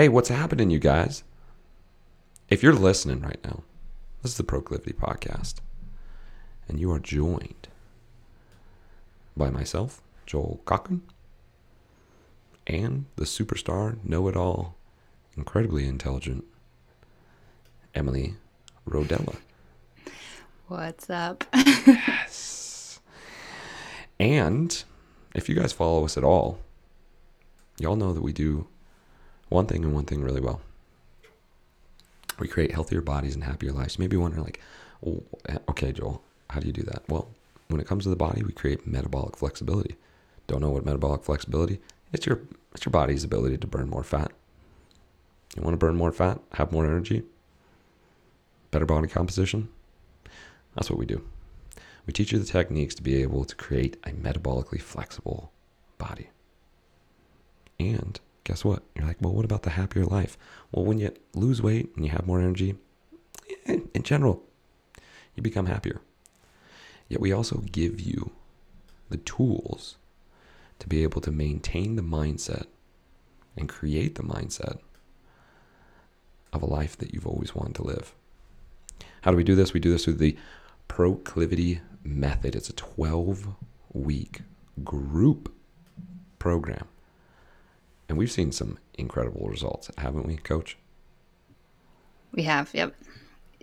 Hey, what's happening, you guys? If you're listening right now, this is the Proclivity Podcast, and you are joined by myself, Joel Cochran, and the superstar, know it all, incredibly intelligent Emily Rodella. What's up? yes. And if you guys follow us at all, y'all know that we do one thing and one thing really well. We create healthier bodies and happier lives. You may be wondering, like, oh, okay, Joel, how do you do that? Well, when it comes to the body, we create metabolic flexibility. Don't know what metabolic flexibility? It's your it's your body's ability to burn more fat. You want to burn more fat, have more energy, better body composition? That's what we do. We teach you the techniques to be able to create a metabolically flexible body. And guess what? You're like, well, what about the happier life? Well, when you lose weight and you have more energy, eh, in general, you become happier. Yet we also give you the tools to be able to maintain the mindset and create the mindset of a life that you've always wanted to live. How do we do this? We do this through the proclivity method. It's a 12 week group program. And we've seen some incredible results, haven't we, coach? We have, yep.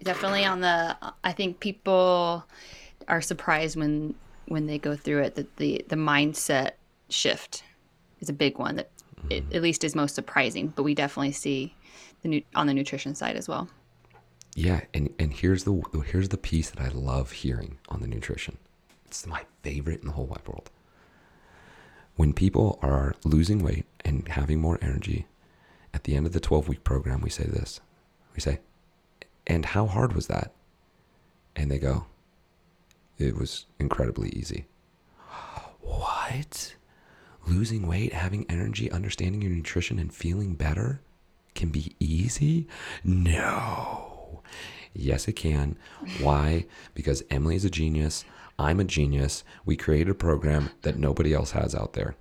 Definitely on the I think people are surprised when when they go through it that the the mindset shift is a big one that mm-hmm. it, at least is most surprising, but we definitely see the new on the nutrition side as well. Yeah, and and here's the here's the piece that I love hearing on the nutrition. It's my favorite in the whole wide world. When people are losing weight and having more energy, at the end of the 12 week program, we say this. We say, "And how hard was that?" And they go, "It was incredibly easy." What? Losing weight, having energy, understanding your nutrition, and feeling better can be easy? No. Yes, it can. Why? Because Emily is a genius. I'm a genius. We created a program that nobody else has out there.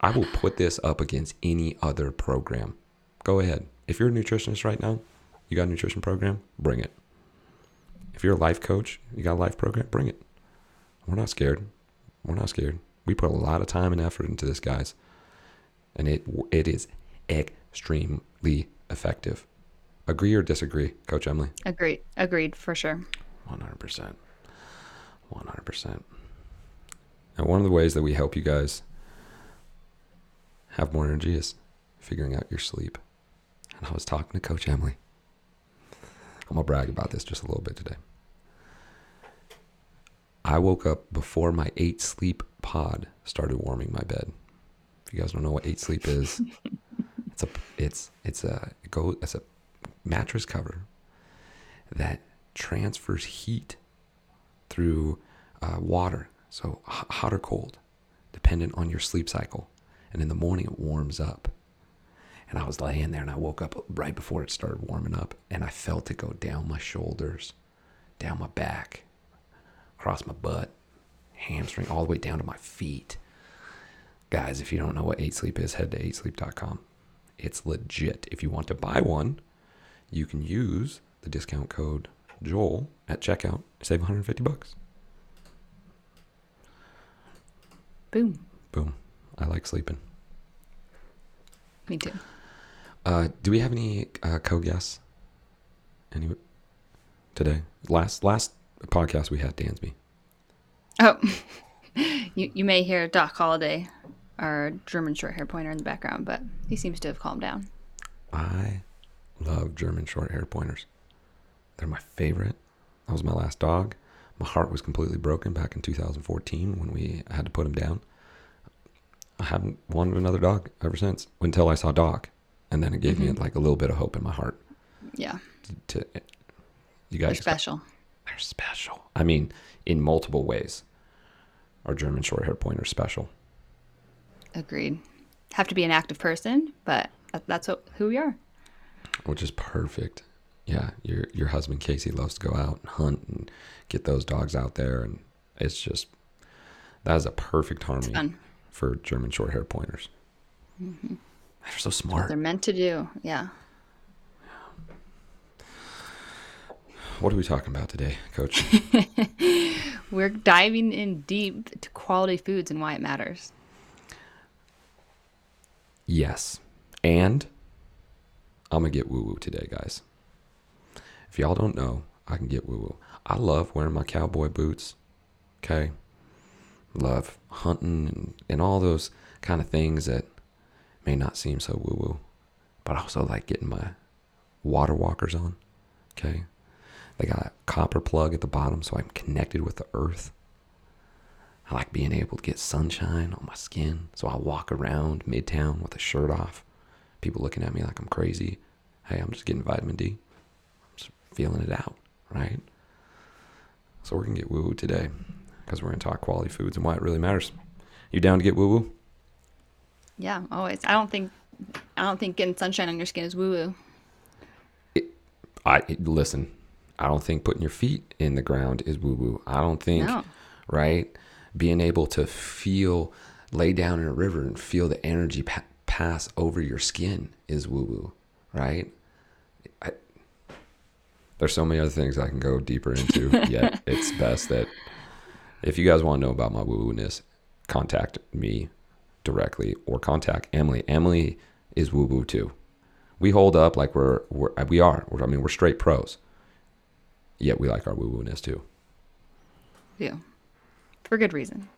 I will put this up against any other program. Go ahead. If you're a nutritionist right now, you got a nutrition program, bring it. If you're a life coach, you got a life program, bring it. We're not scared. We're not scared. We put a lot of time and effort into this, guys. And it it is extremely effective. Agree or disagree, Coach Emily? Agreed. Agreed for sure. 100%. 100%. And one of the ways that we help you guys have more energy is figuring out your sleep. And I was talking to Coach Emily. I'm going to brag about this just a little bit today. I woke up before my eight sleep pod started warming my bed. If you guys don't know what eight sleep is, it's a it's it's a it go it's a mattress cover that transfers heat through uh, water, so hot or cold, dependent on your sleep cycle. And in the morning, it warms up. And I was laying there and I woke up right before it started warming up and I felt it go down my shoulders, down my back, across my butt, hamstring, all the way down to my feet. Guys, if you don't know what 8 Sleep is, head to 8sleep.com. It's legit. If you want to buy one, you can use the discount code Joel at checkout, save 150 bucks. Boom. Boom. I like sleeping. Me too. Uh, do we have any uh, code guests? Any today? Last last podcast we had Dansby. Oh, you you may hear Doc Holliday, our German short hair pointer in the background, but he seems to have calmed down. I love German short hair pointers. They're my favorite. That was my last dog. My heart was completely broken back in 2014 when we had to put him down. I haven't wanted another dog ever since until I saw Doc, and then it gave mm-hmm. me like a little bit of hope in my heart. Yeah. To, to you guys, they're special. They're special. I mean, in multiple ways. Our German short hair pointer special. Agreed. Have to be an active person, but that's what, who we are which is perfect. Yeah, your your husband Casey loves to go out and hunt and get those dogs out there, and it's just that is a perfect harmony for German short hair pointers. Mm-hmm. They're so smart. They're meant to do. Yeah. What are we talking about today, Coach? We're diving in deep to quality foods and why it matters. yes. And I'm going to get woo woo today, guys. If y'all don't know, I can get woo woo. I love wearing my cowboy boots. Okay. Love hunting and, and all those kind of things that may not seem so woo woo. But I also like getting my water walkers on. Okay. They got a copper plug at the bottom so I'm connected with the earth. I like being able to get sunshine on my skin. So I walk around midtown with a shirt off. People looking at me like I'm crazy. Hey, I'm just getting vitamin D. Feeling it out, right? So we're going to get woo woo today because we're going to talk quality foods and why it really matters. You down to get woo woo? Yeah, always. I don't think I don't think getting sunshine on your skin is woo woo. I listen. I don't think putting your feet in the ground is woo woo. I don't think, No. right? Being able to feel, lay down in a river and feel the energy pa- pass over your skin is woo woo, right? I, there's so many other things I can go deeper into. yet it's best that if you guys want to know about my woo woo ness, contact me directly or contact Emily. Emily is woo woo too. We hold up like we're, we're we are. We're, I mean, we're straight pros. Yet we like our woo woo ness too Yeah. For good reason.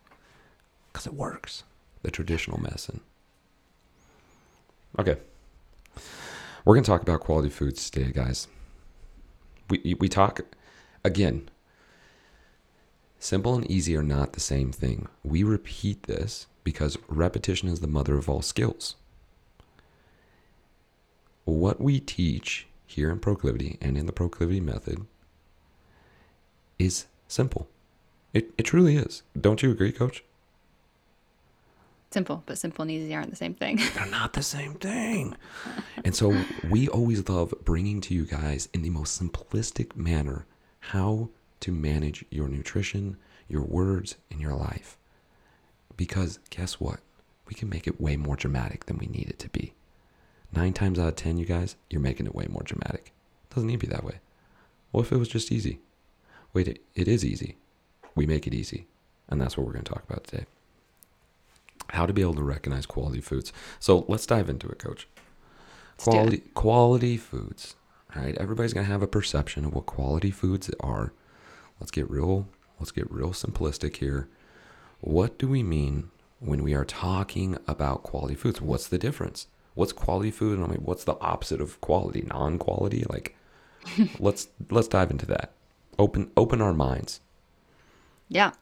because it works. The traditional medicine. Okay, we're gonna talk about quality foods today, guys. We we talk again. Simple and easy are not the same thing. We repeat this because repetition is the mother of all skills. What we teach here in proclivity and in the proclivity method is simple. It, it truly is. Don't you agree, coach? Simple, but simple and easy aren't the same thing. They're not the same thing. And so we always love bringing to you guys in the most simplistic manner how to manage your nutrition, your words, and your life. Because guess what? We can make it way more dramatic than we need it to be. Nine times out of ten, you guys, you're making it way more dramatic. It doesn't need to be that way. What if it was just easy? Wait, it, it is easy. We make it easy. And that's what we're going to talk about today how to be able to recognize quality foods. So let's dive into it, coach. Do it. Quality quality foods. All right, everybody's gonna have a perception of what quality foods are. Let's get real. Let's get real simplistic here. What do we mean when we are talking about quality foods? What's the difference? What's quality food? And I mean, what's the opposite of quality? Non-quality? Like, let's let's dive into that. Open open our minds. Yeah.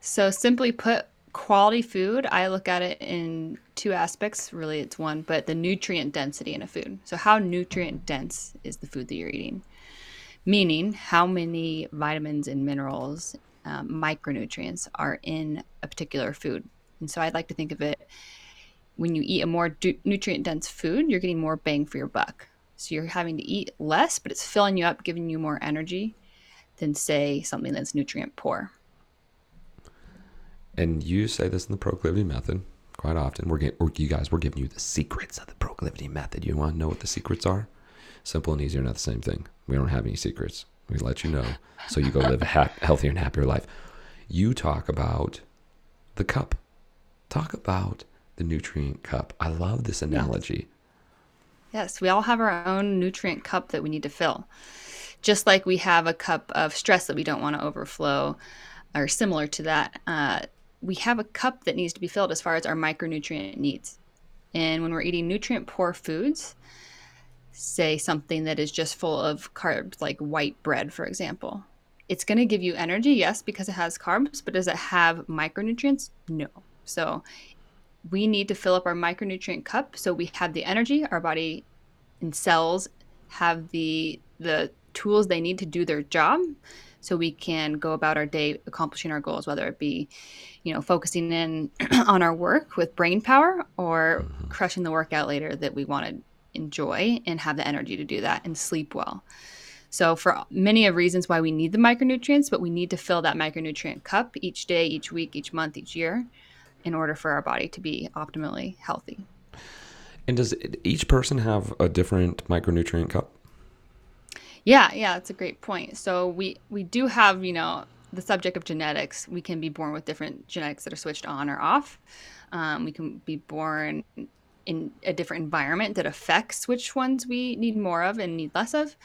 So simply put, quality food, I look at it in two aspects. Really, it's one, but the nutrient density in a food. So, how nutrient dense is the food that you're eating? Meaning, how many vitamins and minerals, um, micronutrients are in a particular food. And so, I'd like to think of it when you eat a more du- nutrient dense food, you're getting more bang for your buck. So, you're having to eat less, but it's filling you up, giving you more energy than, say, something that's nutrient poor. And you say this in the proclivity method quite often. We're getting, you guys, we're giving you the secrets of the proclivity method. You want to know what the secrets are? Simple and easy are not the same thing. We don't have any secrets. We let you know so you go live a ha- healthier and happier life. You talk about the cup. Talk about the nutrient cup. I love this analogy. Yes, we all have our own nutrient cup that we need to fill. Just like we have a cup of stress that we don't want to overflow, or similar to that, uh, we have a cup that needs to be filled as far as our micronutrient needs. And when we're eating nutrient poor foods, say something that is just full of carbs, like white bread, for example, it's going to give you energy, yes, because it has carbs, but does it have micronutrients? No. So we need to fill up our micronutrient cup so we have the energy, our body and cells have the the tools they need to do their job so we can go about our day accomplishing our goals whether it be you know focusing in on our work with brain power or mm-hmm. crushing the workout later that we want to enjoy and have the energy to do that and sleep well. So for many of reasons why we need the micronutrients but we need to fill that micronutrient cup each day each week each month each year in order for our body to be optimally healthy. And does each person have a different micronutrient cup? Yeah, yeah, that's a great point. So we we do have, you know, the subject of genetics. We can be born with different genetics that are switched on or off. Um, we can be born in a different environment that affects which ones we need more of and need less of.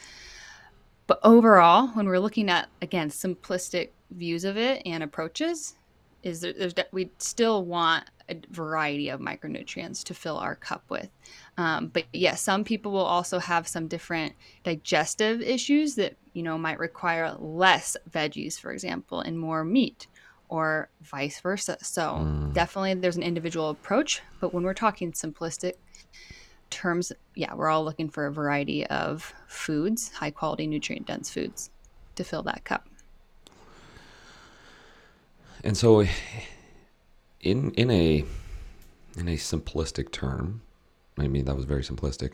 But overall, when we're looking at again simplistic views of it and approaches, is there, there's we still want a variety of micronutrients to fill our cup with. Um, but yes, yeah, some people will also have some different digestive issues that you know might require less veggies, for example, and more meat, or vice versa. So mm. definitely, there's an individual approach. But when we're talking simplistic terms, yeah, we're all looking for a variety of foods, high quality, nutrient dense foods, to fill that cup. And so in in a in a simplistic term, I mean that was very simplistic.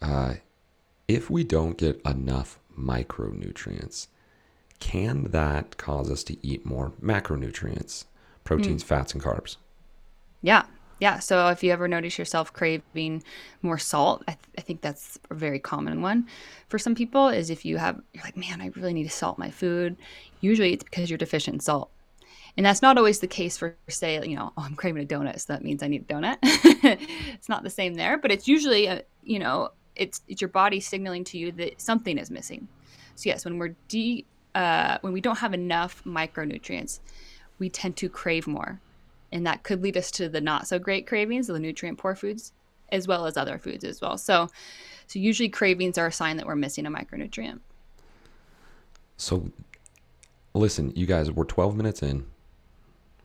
Uh, if we don't get enough micronutrients, can that cause us to eat more macronutrients, proteins, mm. fats, and carbs? Yeah, yeah. So if you ever notice yourself craving more salt, I, th- I, think that's a very common one for some people. Is if you have, you're like, man, I really need to salt my food. Usually it's because you're deficient in salt. And that's not always the case for, say, you know, oh, I'm craving a donut, so that means I need a donut. it's not the same there, but it's usually, a, you know, it's, it's your body signaling to you that something is missing. So yes, when we're de, uh, when we don't have enough micronutrients, we tend to crave more, and that could lead us to the not so great cravings, the nutrient poor foods, as well as other foods as well. So, so usually cravings are a sign that we're missing a micronutrient. So, listen, you guys, we're 12 minutes in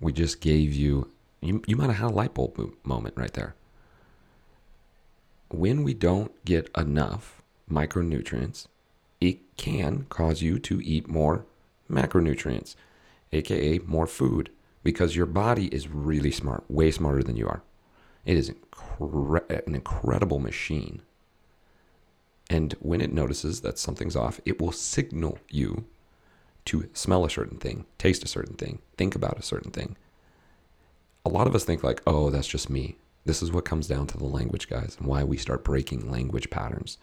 we just gave you, you, you might have had a light bulb moment right there. When we don't get enough micronutrients, it can cause you to eat more macronutrients, aka more food, because your body is really smart, way smarter than you are. It is incre- an incredible machine. And when it notices that something's off, it will signal you to smell a certain thing, taste a certain thing, think about a certain thing. A lot of us think, like, oh, that's just me. This is what comes down to the language, guys, and why we start breaking language patterns.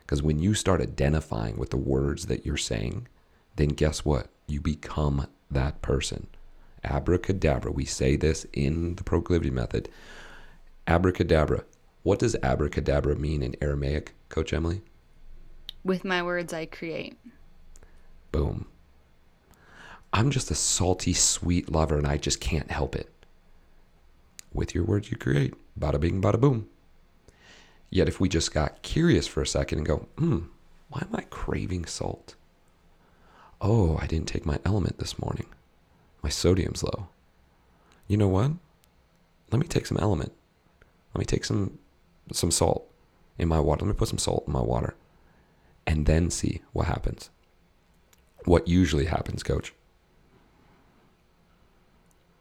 Because when you start identifying with the words that you're saying, then guess what? You become that person. Abracadabra. We say this in the proclivity method. Abracadabra. What does abracadabra mean in Aramaic, Coach Emily? With my words, I create. Boom. I'm just a salty, sweet lover and I just can't help it. With your words, you create. Bada bing, bada boom. Yet, if we just got curious for a second and go, hmm, why am I craving salt? Oh, I didn't take my LMNT this morning. My sodium's low. You know what? Let me take some LMNT. Let me take some some salt in my water. Let me put some salt in my water and then see what happens. What usually happens, coach?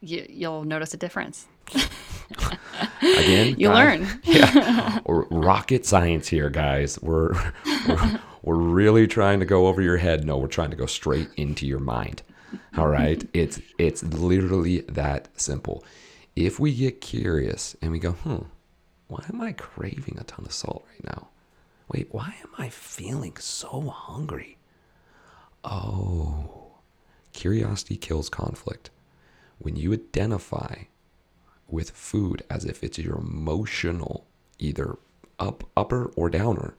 You, you'll notice a difference. Again, you guys, learn. yeah, rocket science here, guys. We're, we're we're really trying to go over your head. No, we're trying to go straight into your mind. All right, it's it's literally that simple. If we get curious and we go, hmm, why am I craving a ton of salt right now? Wait, why am I feeling so hungry? Oh, curiosity kills conflict when you identify with food as if it's your emotional, either up, upper or downer,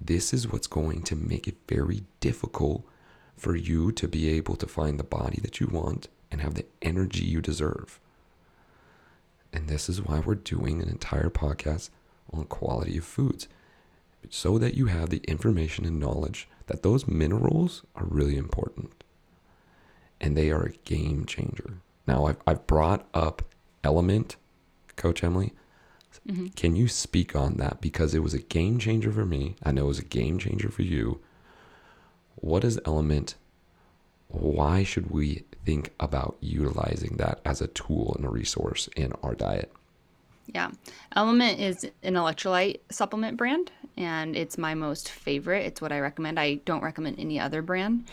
this is what's going to make it very difficult for you to be able to find the body that you want and have the energy you deserve. And this is why we're doing an entire podcast on quality of foods so that you have the information and knowledge that those minerals are really important and they are a game changer. Now, I've, I've brought up LMNT, Coach Emily. Mm-hmm. Can you speak on that? Because it was a game changer for me. I know it was a game changer for you. What is LMNT? Why should we think about utilizing that as a tool and a resource in our diet? Yeah. LMNT is an electrolyte supplement brand, and it's my most favorite. It's what I recommend. I don't recommend any other brand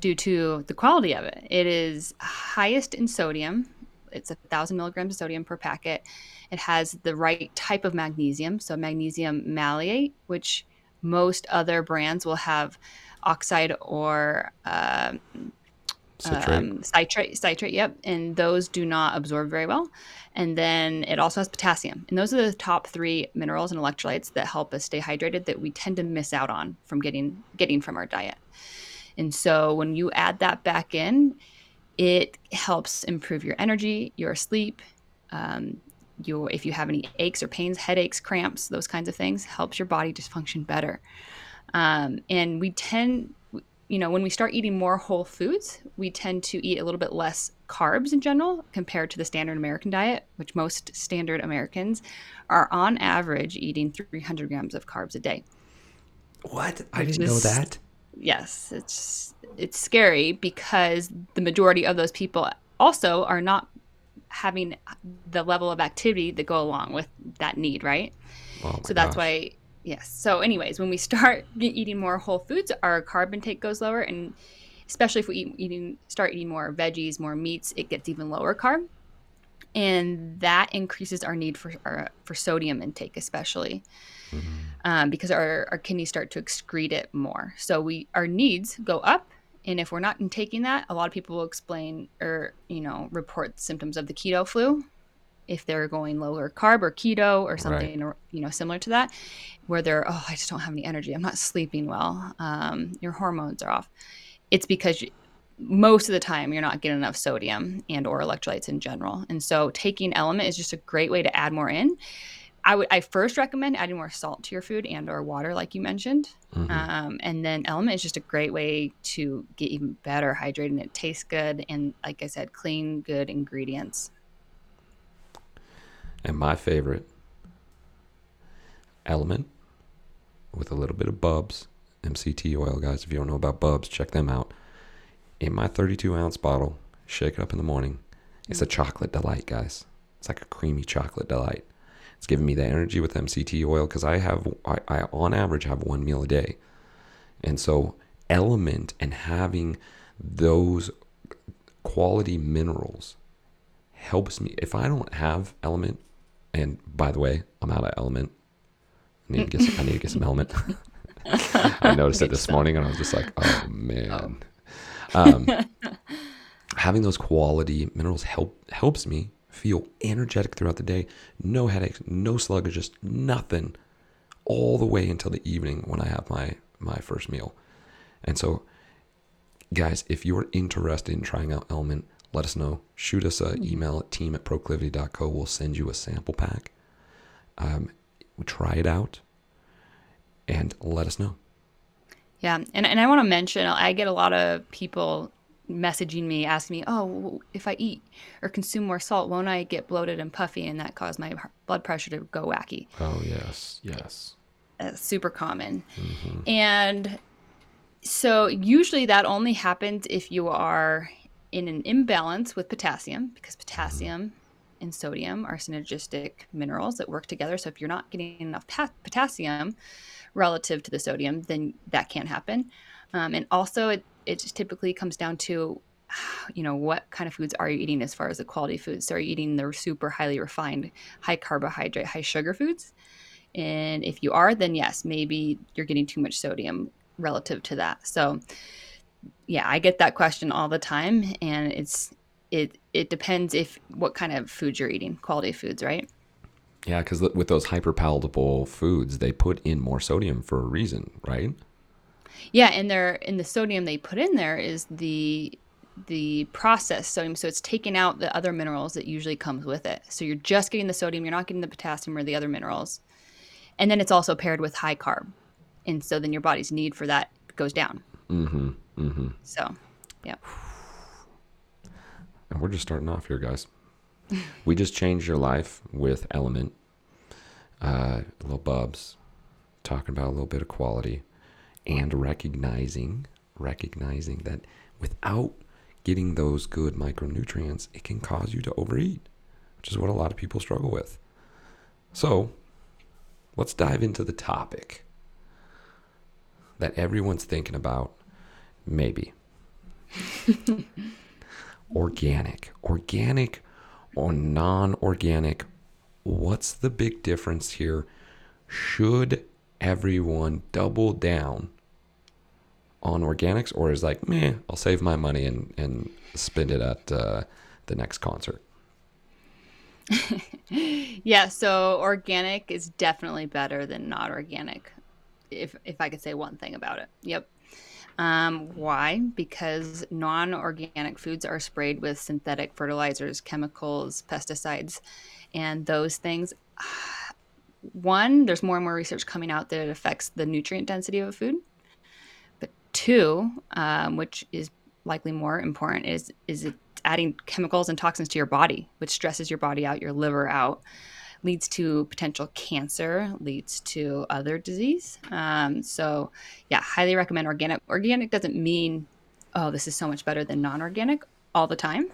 due to the quality of it. It is highest in sodium. it's a thousand milligrams of sodium per packet. It has the right type of magnesium, so magnesium malate, which most other brands will have oxide or um, Citrate. um, citrate, citrate, yep, and those do not absorb very well. And then it also has potassium, and those are the top three minerals and electrolytes that help us stay hydrated that we tend to miss out on from getting getting from our diet. And so when you add that back in, it helps improve your energy, your sleep. Um, your if you have any aches or pains, headaches, cramps, those kinds of things, helps your body just function better. Um, and we tend you know, when we start eating more whole foods, we tend to eat a little bit less carbs in general compared to the standard American diet, which most standard Americans are on average eating 300 grams of carbs a day. What? I didn't know that. Yes, it's it's scary because the majority of those people also are not having the level of activity that go along with that need, right? Oh so that's why yes. So anyways when we start eating more whole foods our carb intake goes lower and especially if we eat, eating start eating more veggies more meats it gets even lower carb. And that increases our need for our, for sodium intake especially um, because our, our kidneys start to excrete it more. So we our needs go up and if we're not taking that a lot of people will explain or you know report symptoms of the keto flu if they're going lower carb or keto or something or, you know similar to that where they're oh i just don't have any energy. I'm not sleeping well. Um, your hormones are off. It's because you, most of the time you're not getting enough sodium and or electrolytes in general. And so taking LMNT is just a great way to add more in. I would i first recommend adding more salt to your food and or water like you mentioned. Mhm. um, and then LMNT is just a great way to get even better hydrated and it tastes good and like i said clean good ingredients And my favorite LMNT with a little bit of Bubs, MCT oil, guys. If you don't know about Bubs, check them out. In my 32 ounce bottle, shake it up in the morning. It's a chocolate delight, guys. It's like a creamy chocolate delight. It's giving me the energy with MCT oil because I have, I, I on average have one meal a day. And so, LMNT and having those quality minerals helps me. If I don't have LMNT, and by the way, I'm out of LMNT. I need to get some, I need to get some LMNT. I noticed it this morning, and I was just like, oh man. Um, having those quality minerals help helps me feel energetic throughout the day. No headaches, no sluggishness, nothing, all the way until the evening when I have my my first meal. And so, guys, if you're interested in trying out LMNT, let us know. Shoot us an email at team at proclivity.co. We'll send you a sample pack. Um, try it out and let us know. Yeah, and and I want to mention I get a lot of people messaging me asking me, "Oh, if I eat or consume more salt, won't I get bloated and puffy and that cause my blood pressure to go wacky?" Oh, yes, yes. That's super common. And so usually that only happens if you are in an imbalance with potassium because potassium and sodium are synergistic minerals that work together. So if you're not getting enough potassium relative to the sodium, then that can't happen. Um, and also, it, it just typically comes down to, you know, what kind of foods are you eating as far as the quality foods? So are you eating the super highly refined, high carbohydrate, high sugar foods? And if you are, then yes, maybe you're getting too much sodium relative to that. So, yeah, I get that question all the time, and it's it it depends if what kind of food you're eating, quality foods, right? Yeah, because with those hyperpalatable foods, they put in more sodium for a reason, right? Yeah, and they're in the sodium they put in there is the the processed sodium, so it's taking out the other minerals that usually comes with it. So you're just getting the sodium, you're not getting the potassium or the other minerals, and then it's also paired with high carb, and so then your body's need for that goes down. Mm-hmm. Mm-hmm. So, yeah. And we're just starting off here, guys. we just changed your life with LMNT, uh, little bubs, talking about a little bit of quality, and recognizing recognizing that without getting those good micronutrients, it can cause you to overeat, which is what a lot of people struggle with. So, let's dive into the topic that everyone's thinking about, maybe organic. Organic or non-organic, what's the big difference here? Should everyone double down on organics, or is like, meh, I'll save my money and and spend it at uh, the next concert? yeah, so organic is definitely better than not organic. If if I could say one thing about it. Yep. Um, why? Because non organic foods are sprayed with synthetic fertilizers, chemicals, pesticides, and those things. One, there's more and more research coming out that it affects the nutrient density of a food. But two, um, which is likely more important, is is it adding chemicals and toxins to your body, which stresses your body out, your liver out, leads to potential cancer, leads to other disease. Um, so, yeah, highly recommend organic. Organic doesn't mean, oh, this is so much better than non organic all the time.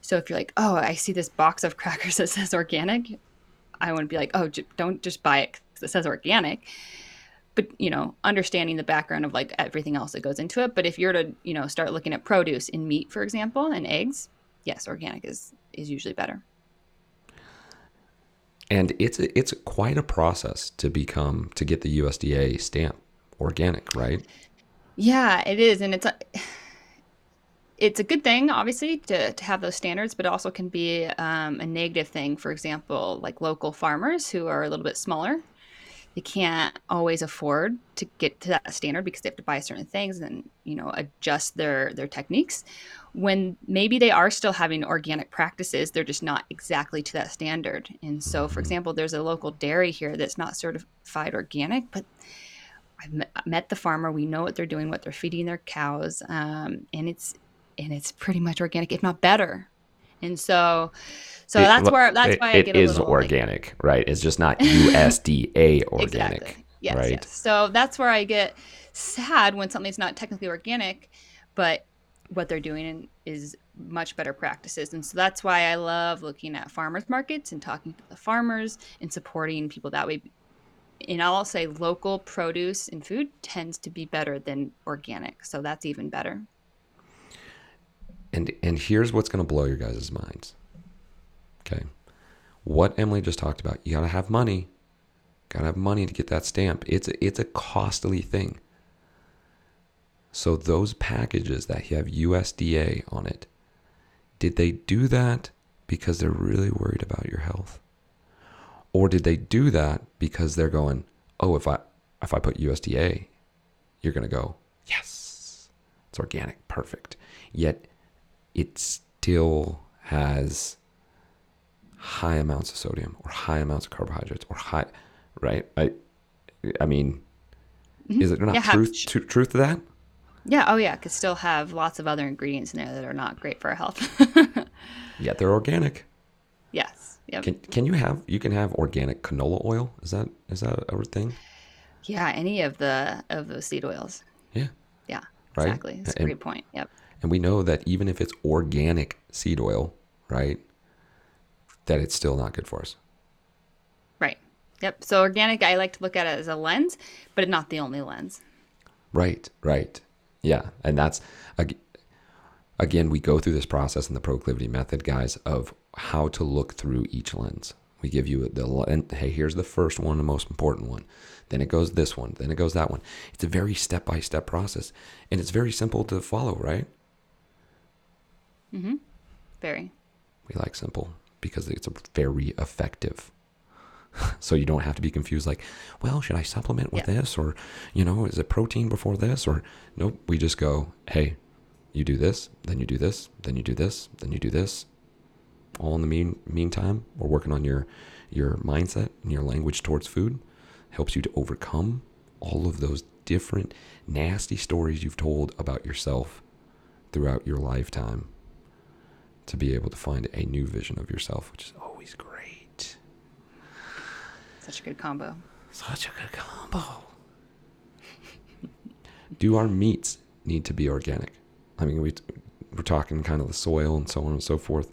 So, if you're like, oh, I see this box of crackers that says organic, I wouldn't be like, oh, j- don't just buy it because it says organic but you know understanding the background of like everything else that goes into it but if you're to you know start looking at produce in meat for example and eggs yes organic is is usually better and it's it's quite a process to become to get the USDA stamp organic right? Yeah it is. And it's a it's a good thing obviously to, to have those standards but also can be um, a negative thing. For example like local farmers who are a little bit smaller they can't always afford to get to that standard because they have to buy certain things and you know adjust their their techniques when maybe they are still having organic practices they're just not exactly to that standard and so for mm-hmm. example there's a local dairy here that's not certified organic but i've met the farmer we know what they're doing what they're feeding their cows um, and it's and it's pretty much organic if not better and so so it, that's where that's it, why I get it is organic, like, right? It's just not USDA organic. Exactly. Yes, right? yes. So that's where I get sad when something's not technically organic, but what they're doing is much better practices. And so that's why I love looking at farmers markets and talking to the farmers and supporting people that way. And I'll say local produce and food tends to be better than organic. So that's even better. And and here's what's going to blow your guys' minds. Okay. What Emily just talked about, you got to have money. Got to have money to get that stamp. It's a, it's a costly thing. So those packages that have USDA on it, did they do that because they're really worried about your health? Or did they do that because they're going, "Oh, if I if I put USDA, you're going to go, "Yes. It's organic, perfect." Yet it still has high amounts of sodium or high amounts of carbohydrates or high, right? I, I mean, mm-hmm. is it not yeah, truth to, truth to that? Yeah. Oh, yeah. Could still have lots of other ingredients in there that are not great for our health. Yet they're organic. Yes. Yep. Can can you have you can have organic canola oil? Is that is that a thing? Yeah, any of the of those seed oils. Yeah. Yeah. Right? Exactly. It's a great point. Yep. And we know that even if it's organic seed oil, right? that it's still not good for us. Right. Yep. So organic, I like to look at it as a lens, but not the only lens. Right. Right. Yeah. And that's, again, we go through this process in the proclivity method, guys, of how to look through each lens. We give you the lens. Hey, here's the first one, the most important one. Then it goes this one. Then it goes that one. It's a very step by step process, and it's very simple to follow, right? Mm-hmm. Very. We like simple because it's a very effective. so you don't have to be confused like, well, should I supplement with yeah. this or, you know, is it protein before this or nope, we just go, hey, you do this, then you do this, then you do this, then you do this. All in the mean meantime, we're working on your your mindset and your language towards food. Helps you to overcome all of those different nasty stories you've told about yourself throughout your lifetime to be able to find a new vision of yourself, which is always great. Such a good combo. Such a good combo. Do our meats need to be organic? I mean, we we're talking kind of the soil and so on and so forth.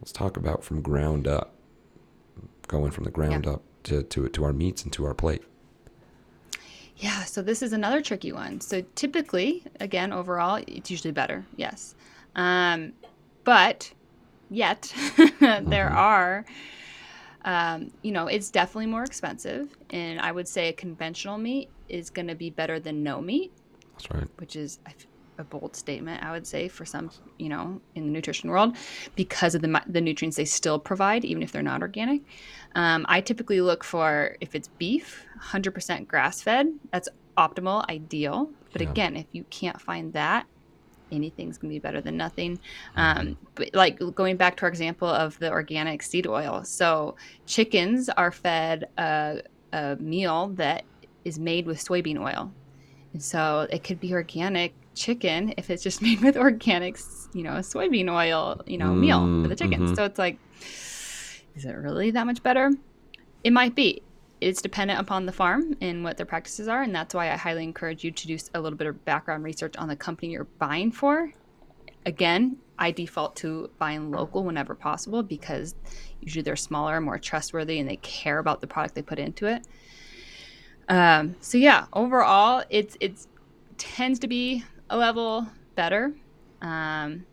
Let's talk about from ground up, going from the ground yeah. up to, to to our meats and to our plate. Yeah, so this is another tricky one. So typically, again, overall, it's usually better. Yes. Um, but yet. there are. Um, you know, it's definitely more expensive, and I would say a conventional meat is going to be better than no meat. That's right. Which is a bold statement, I would say, for some, you know, in the nutrition world, because of the the nutrients they still provide, even if they're not organic. Um, I typically look for if it's beef, 100% grass fed. That's optimal, ideal. But yeah. again, if you can't find that, anything's gonna be better than nothing. Um, but like going back to our example of the organic seed oil, so chickens are fed a, a meal that is made with soybean oil, and so it could be organic chicken if it's just made with organic, you know, soybean oil, you know, mm, meal for the chickens. Mm-hmm. So it's like, is it really that much better? It might be. It's dependent upon the farm and what their practices are, and that's why I highly encourage you to do a little bit of background research on the company you're buying for. Again, I default to buying local whenever possible because usually they're smaller, more trustworthy, and they care about the product they put into it. Um, so yeah, overall, it's it's tends to be a level better. Um,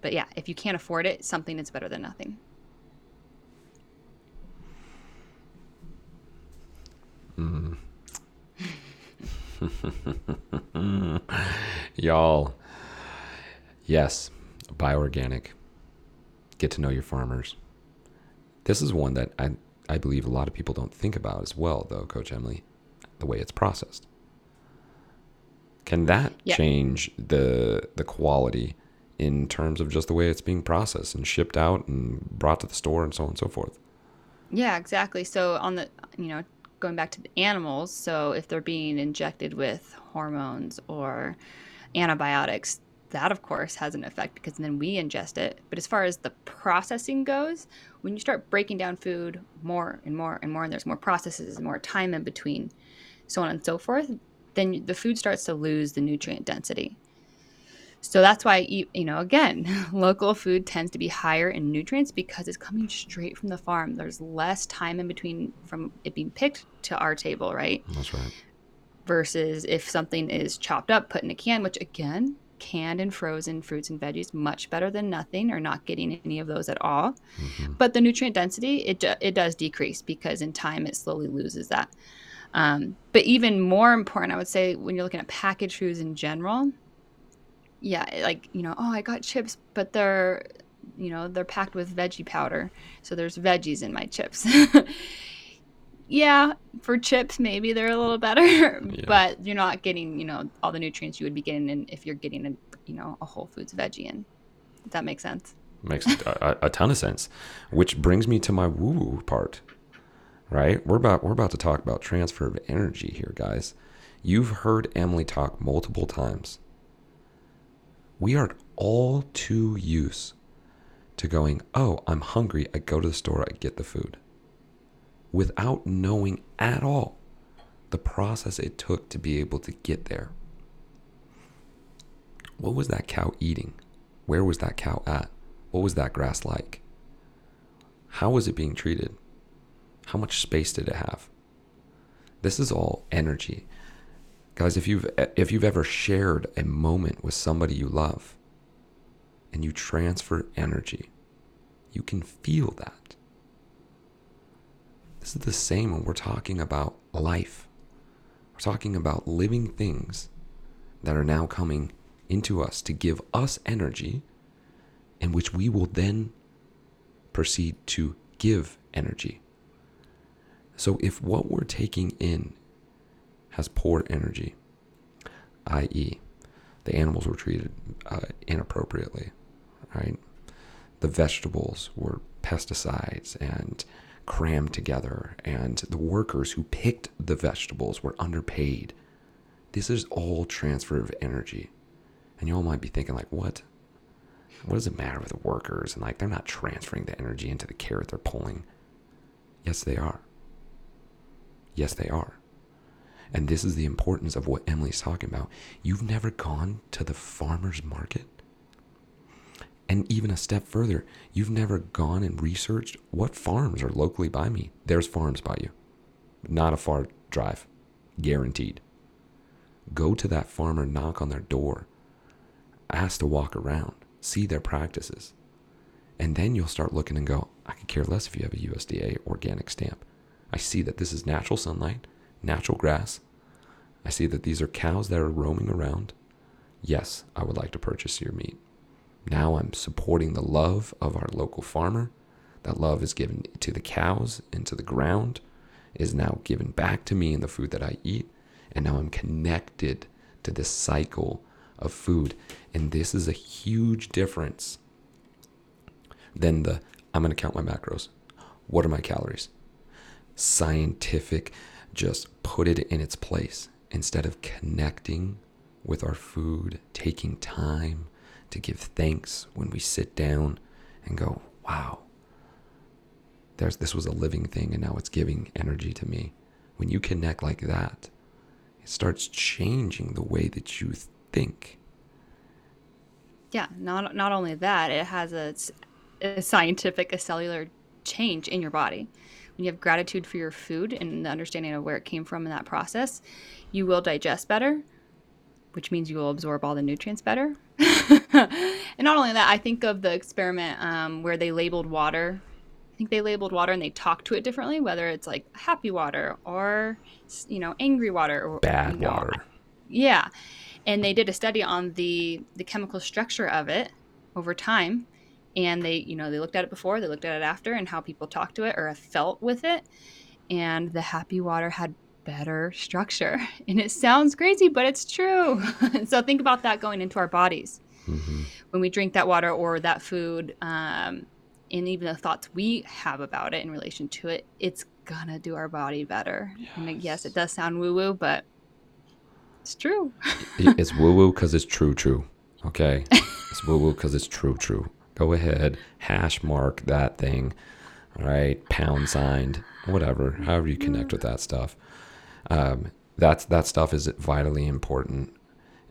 but, yeah, if you can't afford it, something that's better than nothing. Mm. Y'all, yes, buy organic. Get to know your farmers. This is one that I, I believe a lot of people don't think about as well, though, Coach Emily, the way it's processed. Can that yep. change the the quality in terms of just the way it's being processed and shipped out and brought to the store and so on and so forth? Yeah, exactly. So on the you know going back to the animals, so if they're being injected with hormones or antibiotics, that of course has an effect because then we ingest it. But as far as the processing goes, when you start breaking down food more and more and more, and there's more processes and more time in between, so on and so forth, then the food starts to lose the nutrient density. So that's why, you know, again, local food tends to be higher in nutrients because it's coming straight from the farm. There's less time in between from it being picked to our table, right? That's right. Versus if something is chopped up, put in a can, which again, canned and frozen fruits and veggies much better than nothing or not getting any of those at all. Mm-hmm. But the nutrient density, it, it does decrease because in time it slowly loses that. Um, but even more important, I would say, when you're looking at packaged foods in general, yeah, like, you know, oh, I got chips, but they're, you know, they're packed with veggie powder. So there's veggies in my chips. yeah, for chips, maybe they're a little better, yeah. but you're not getting, you know, all the nutrients you would be getting in if you're getting a, you know, a Whole Foods veggie in. Does that make sense? Makes a, a ton of sense. Which brings me to my woo woo part right? We're about we're about to talk about transfer of energy here, guys. You've heard Emily talk multiple times. We are all too used to going, "Oh, I'm hungry. I go to the store, I get the food." Without knowing at all the process it took to be able to get there. What was that cow eating? Where was that cow at? What was that grass like? How was it being treated? How much space did it have? This is all energy. Guys, if you've if you've ever shared a moment with somebody you love and you transfer energy, you can feel that. This is the same when we're talking about life. We're talking about living things that are now coming into us to give us energy, in which we will then proceed to give energy. So if what we're taking in has poor energy, i.e., the animals were treated uh, inappropriately, right? The vegetables were pesticides and crammed together, and the workers who picked the vegetables were underpaid. This is all transfer of energy. And you all might be thinking, like, what? What does it matter with the workers? And like, they're not transferring the energy into the carrot they're pulling. Yes, they are. Yes, they are. And this is the importance of what Emily's talking about. You've never gone to the farmer's market? And even a step further, you've never gone and researched what farms are locally by me. There's farms by you. Not a far drive. Guaranteed. Go to that farmer, knock on their door, ask to walk around, see their practices. And then you'll start looking and go, I could care less if you have a USDA organic stamp. I see that this is natural sunlight, natural grass. I see that these are cows that are roaming around. Yes, I would like to purchase your meat. Now I'm supporting the love of our local farmer. That love is given to the cows and to the ground, is now given back to me in the food that I eat. And now I'm connected to this cycle of food. And this is a huge difference than the I'm going to count my macros. What are my calories? Scientific, just put it in its place instead of connecting with our food, taking time to give thanks when we sit down and go, wow, there's, this was a living thing and now it's giving energy to me. When you connect like that, it starts changing the way that you think. Yeah, not not only that, it has a, a scientific, a cellular change in your body. When you have gratitude for your food and the understanding of where it came from in that process, you will digest better, which means you will absorb all the nutrients better. and not only that, I think of the experiment um, where they labeled water. I think they labeled water and they talked to it differently, whether it's like happy water or you know angry water or bad you know, water. Yeah, and they did a study on the the chemical structure of it over time, and they you know they looked at it before, they looked at it after, and how people talked to it or felt with it, and the happy water had better structure. And it sounds crazy, but it's true. so think about that going into our bodies. Mm-hmm. When we drink that water or that food, um, and even the thoughts we have about it in relation to it, it's gonna do our body better. Yes. And yes, it does sound woo woo, but it's true. it's woo woo because it's true, true. Okay. It's woo woo because it's true, true. Go ahead, hash mark that thing. All right. Pound signed, whatever, however you connect with that stuff. Um, that's that stuff is vitally important.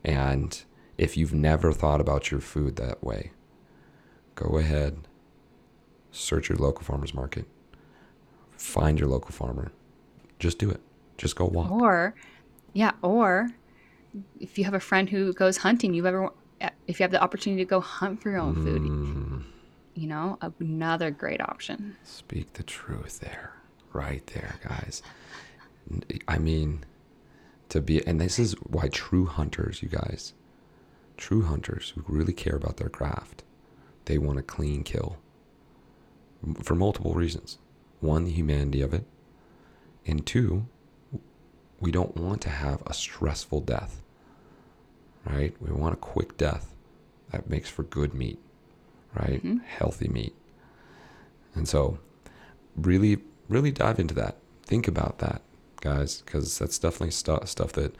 And if you've never thought about your food that way, go ahead, search your local farmers market, find your local farmer. Just do it. Just go walk. Or, yeah, or if you have a friend who goes hunting, you've ever, if you have the opportunity to go hunt for your own food, mm. you know, another great option. Speak the truth there, right there, guys. I mean, to be, and this is why true hunters, you guys, true hunters who really care about their craft, they want a clean kill for multiple reasons. One, the humanity of it, and two, we don't want to have a stressful death, right? We want a quick death that makes for good meat, right? Mm-hmm. Healthy meat. And so, really, really dive into that. Think about that guys, because that's definitely st- stuff that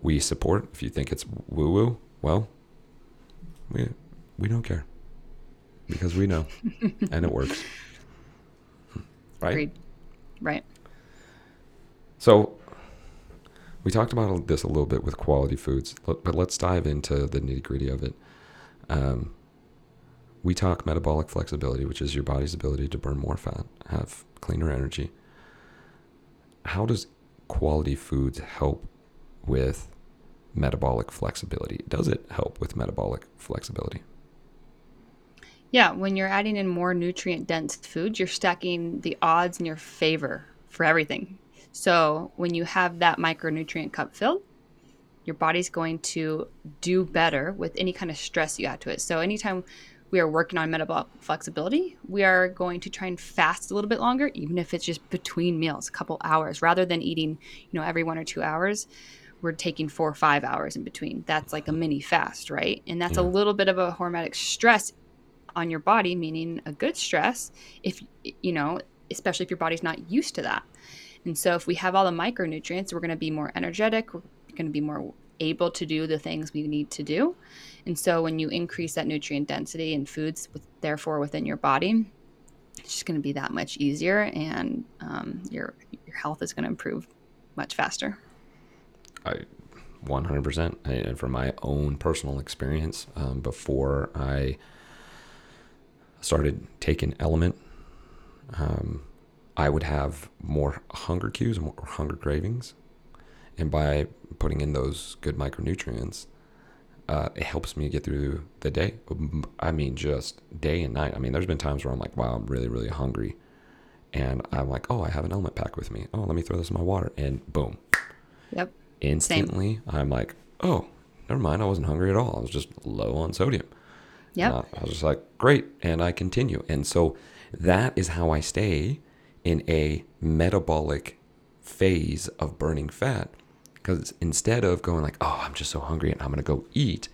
we support. If you think it's woo woo, well, we we don't care because we know and it works. Right. Agreed. Right. So we talked about this a little bit with quality foods, but let's dive into the nitty gritty of it. Um, we talk metabolic flexibility, which is your body's ability to burn more fat, have cleaner energy. How does quality foods help with metabolic flexibility? Does it help with metabolic flexibility? Yeah, when you're adding in more nutrient dense foods, you're stacking the odds in your favor for everything. So when you have that micronutrient cup filled, your body's going to do better with any kind of stress you add to it. So anytime we are working on metabolic flexibility, we are going to try and fast a little bit longer, even if it's just between meals, a couple hours, rather than eating, you know, every one or two hours. We're taking four or five hours in between. That's like a mini fast, right? And that's yeah. a little bit of a hormetic stress on your body, meaning a good stress, if, you know, especially if your body's not used to that. And so if we have all the micronutrients, we're going to be more energetic, we're going to be more able to do the things we need to do. And so when you increase that nutrient density in foods, with, therefore within your body, it's just going to be that much easier, and um, your your health is going to improve much faster. I 100%. And from my own personal experience, um, before I started taking LMNT, um, I would have more hunger cues, more hunger cravings. And by putting in those good micronutrients, uh, it helps me get through the day. I mean, just day and night. I mean, there's been times where I'm like, wow, I'm really, really hungry. And I'm like, oh, I have an LMNT pack with me. Oh, let me throw this in my water. And boom. Yep. Instantly, Same. I'm like, oh, never mind. I wasn't hungry at all. I was just low on sodium. Yeah. I was just like, great. And I continue. And so that is how I stay in a metabolic phase of burning fat. Because instead of going like, oh, I'm just so hungry and I'm going to go eat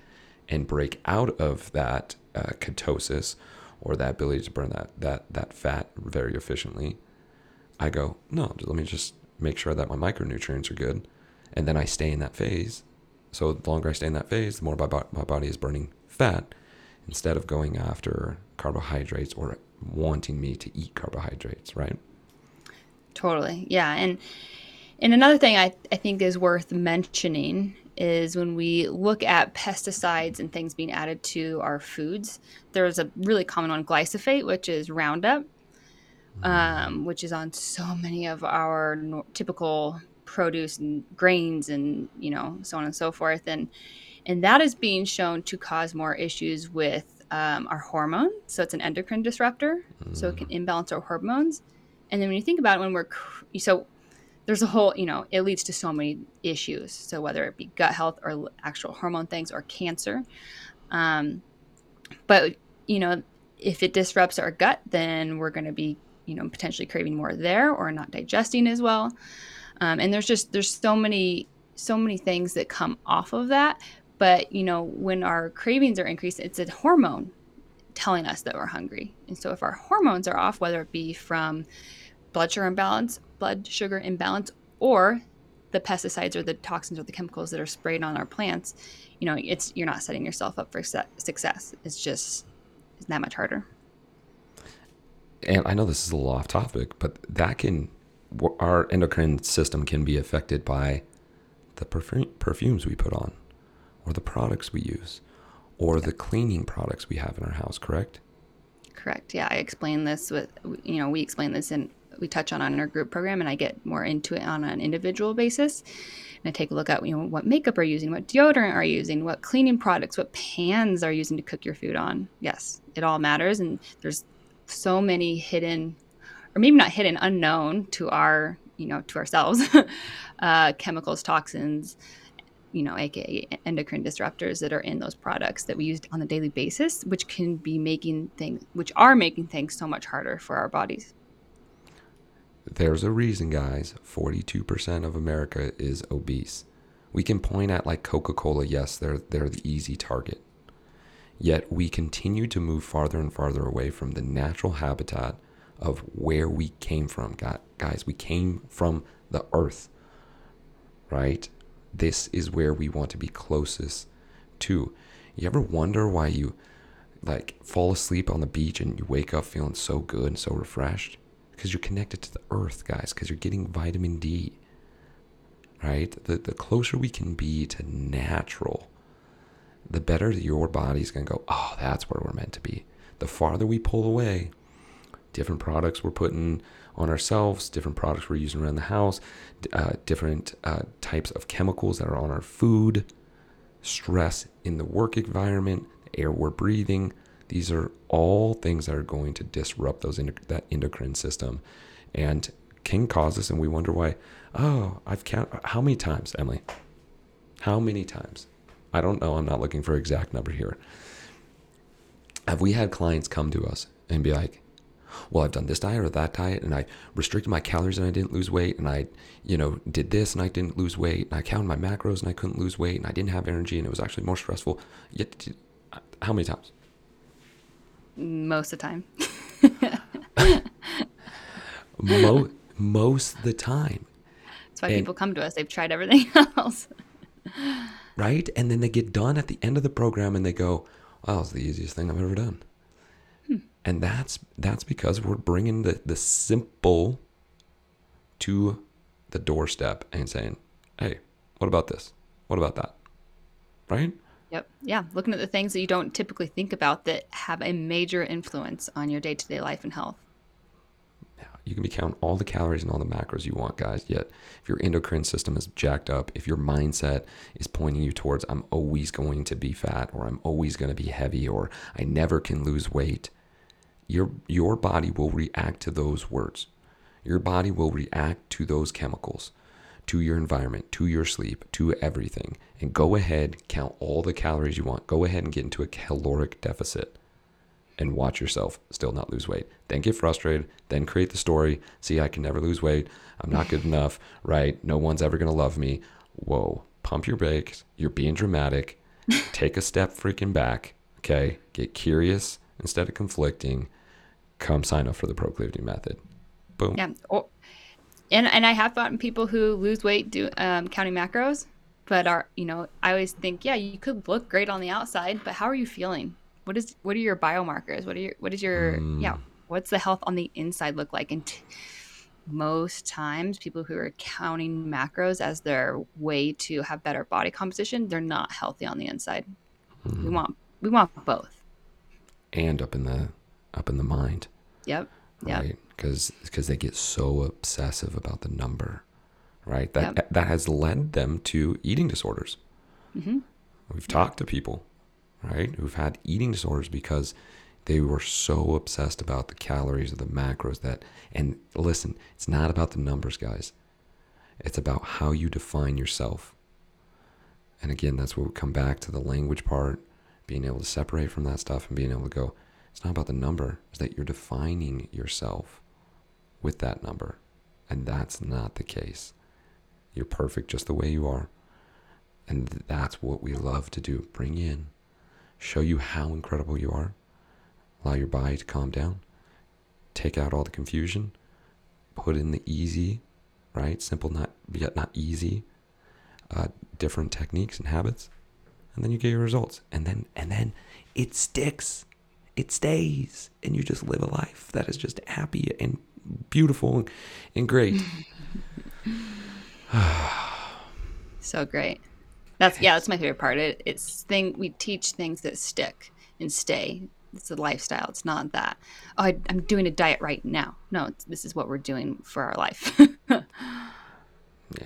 and break out of that uh, ketosis or that ability to burn that, that, that fat very efficiently, I go, no, let me just make sure that my micronutrients are good. And then I stay in that phase. So the longer I stay in that phase, the more my, my body is burning fat instead of going after carbohydrates or wanting me to eat carbohydrates, right? Totally. Yeah. And and another thing I, I think is worth mentioning is when we look at pesticides and things being added to our foods, there's a really common one, glyphosate, which is Roundup, um, which is on so many of our no- typical produce and grains and you know so on and so forth, and and that is being shown to cause more issues with um, our hormones. So it's an endocrine disruptor, mm. so it can imbalance our hormones. And then when you think about it, when we're so there's a whole, you know, it leads to so many issues. So whether it be gut health or actual hormone things or cancer. Um, but, you know, if it disrupts our gut, then we're going to be, you know, potentially craving more there or not digesting as well. Um, and there's just, there's so many, so many things that come off of that. But, you know, when our cravings are increased, it's a hormone telling us that we're hungry. And so if our hormones are off, whether it be from blood sugar imbalance blood sugar imbalance or the pesticides or the toxins or the chemicals that are sprayed on our plants, you know, it's you're not setting yourself up for success. It's just it's that much harder. And I know this is a little off topic, but that can our endocrine system can be affected by the perfume, perfumes we put on, or the products we use, or the cleaning products we have in our house. Correct? Correct. Yeah, I explain this with you know we explain this in we touch on on our group program, and I get more into it on an individual basis. And I take a look at you know what makeup are you using, what deodorant are you using, what cleaning products, what pans are you using to cook your food on. Yes, it all matters, and there's so many hidden, or maybe not hidden, unknown to our you know to ourselves, uh, chemicals, toxins, you know, aka endocrine disruptors that are in those products that we use on a daily basis, which can be making things, which are making things so much harder for our bodies. There's a reason, guys. 42% of America is obese. We can point at like Coca Cola, yes, they're, they're the easy target. Yet we continue to move farther and farther away from the natural habitat of where we came from. Guys, we came from the earth, right? This is where we want to be closest to. You ever wonder why you like fall asleep on the beach and you wake up feeling so good and so refreshed? Because you're connected to the earth, guys, because you're getting vitamin D. Right? The, the closer we can be to natural, the better your body's going to go, oh, that's where we're meant to be. The farther we pull away, different products we're putting on ourselves, different products we're using around the house, uh, different uh, types of chemicals that are on our food, stress in the work environment, air we're breathing, these are all things that are going to disrupt those that endocrine system, and can cause us. And we wonder why. Oh, I've count. How many times, Emily? How many times? I don't know. I'm not looking for exact number here. Have we had clients come to us and be like, well, I've done this diet or that diet, and I restricted my calories and I didn't lose weight, and I, you know, did this and I didn't lose weight, and I counted my macros and I couldn't lose weight, and I didn't have energy, and it was actually more stressful. Yet, how many times? Most of the time. Mo- most of the time. That's why and, people come to us. They've tried everything else. right? And then they get done at the end of the program and they go, "Oh, it's the easiest thing I've ever done." Hmm. And that's that's because we're bringing the the simple to the doorstep and saying, "Hey, what about this? What about that?" Right? Yep. Yeah. Looking at the things that you don't typically think about that have a major influence on your day to day life and health. You can be counting all the calories and all the macros you want, guys. Yet, if your endocrine system is jacked up, if your mindset is pointing you towards, I'm always going to be fat, or I'm always going to be heavy, or I never can lose weight, your, your body will react to those words. Your body will react to those chemicals, to your environment, to your sleep, to everything. And go ahead, count all the calories you want. Go ahead and get into a caloric deficit and watch yourself still not lose weight. Then get frustrated, then create the story. See, I can never lose weight. I'm not good enough, right? No one's ever going to love me. Whoa, pump your brakes. You're being dramatic. Take a step freaking back, okay? Get curious instead of conflicting. Come sign up for the proclivity method. Boom. Yeah. Or, and and I have gotten people who lose weight do um, counting macros, but are you know I always think yeah you could look great on the outside, but how are you feeling? What is what are your biomarkers? What are your what is your mm. yeah what's the health on the inside look like? And t- most times people who are counting macros as their way to have better body composition, they're not healthy on the inside. Mm. We want we want both. And up in the up in the mind. Yep. Right. Yep because because they get so obsessive about the number, right? That yep. that has led them to eating disorders. Mm-hmm. We've talked to people, right, who've had eating disorders because they were so obsessed about the calories or the macros that. And listen, it's not about the numbers, guys. It's about how you define yourself. And again, that's where we come back to the language part, being able to separate from that stuff and being able to go, it's not about the number, it's that you're defining yourself with that number. And that's not the case. You're perfect just the way you are. And that's what we love to do bring in, show you how incredible you are, allow your body to calm down, take out all the confusion, put in the easy, right? Simple, not yet not easy, uh, different techniques and habits, and then you get your results. And then and then it sticks, it stays, and you just live a life that is just happy and beautiful and great. so great. That's yeah, that's my favorite part. It, it's thing we teach things that stick and stay. It's a lifestyle. It's not that oh, I, am doing a diet right now. No, this is what we're doing for our life. yeah,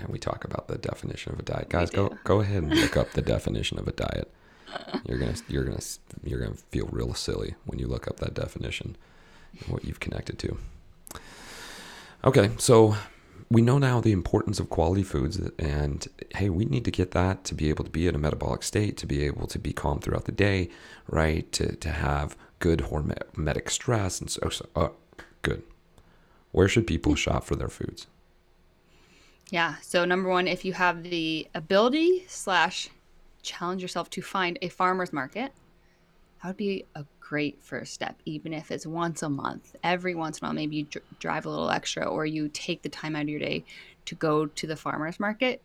we talk about the definition of a diet, guys. Go go ahead and look up the definition of a diet. You're gonna you're gonna you're gonna feel real silly when you look up that definition and what you've connected to. Okay, so we know now the importance of quality foods, and hey, we need to get that to be able to be in a metabolic state, to be able to be calm throughout the day, right? To, to have good hormetic stress, and so, so uh, good. Where should people shop for their foods? Yeah. So number one, if you have the ability slash challenge yourself to find a farmer's market, that would be a great first step, even if it's once a month. Every once in a while, maybe you dr- drive a little extra or you take the time out of your day to go to the farmer's market.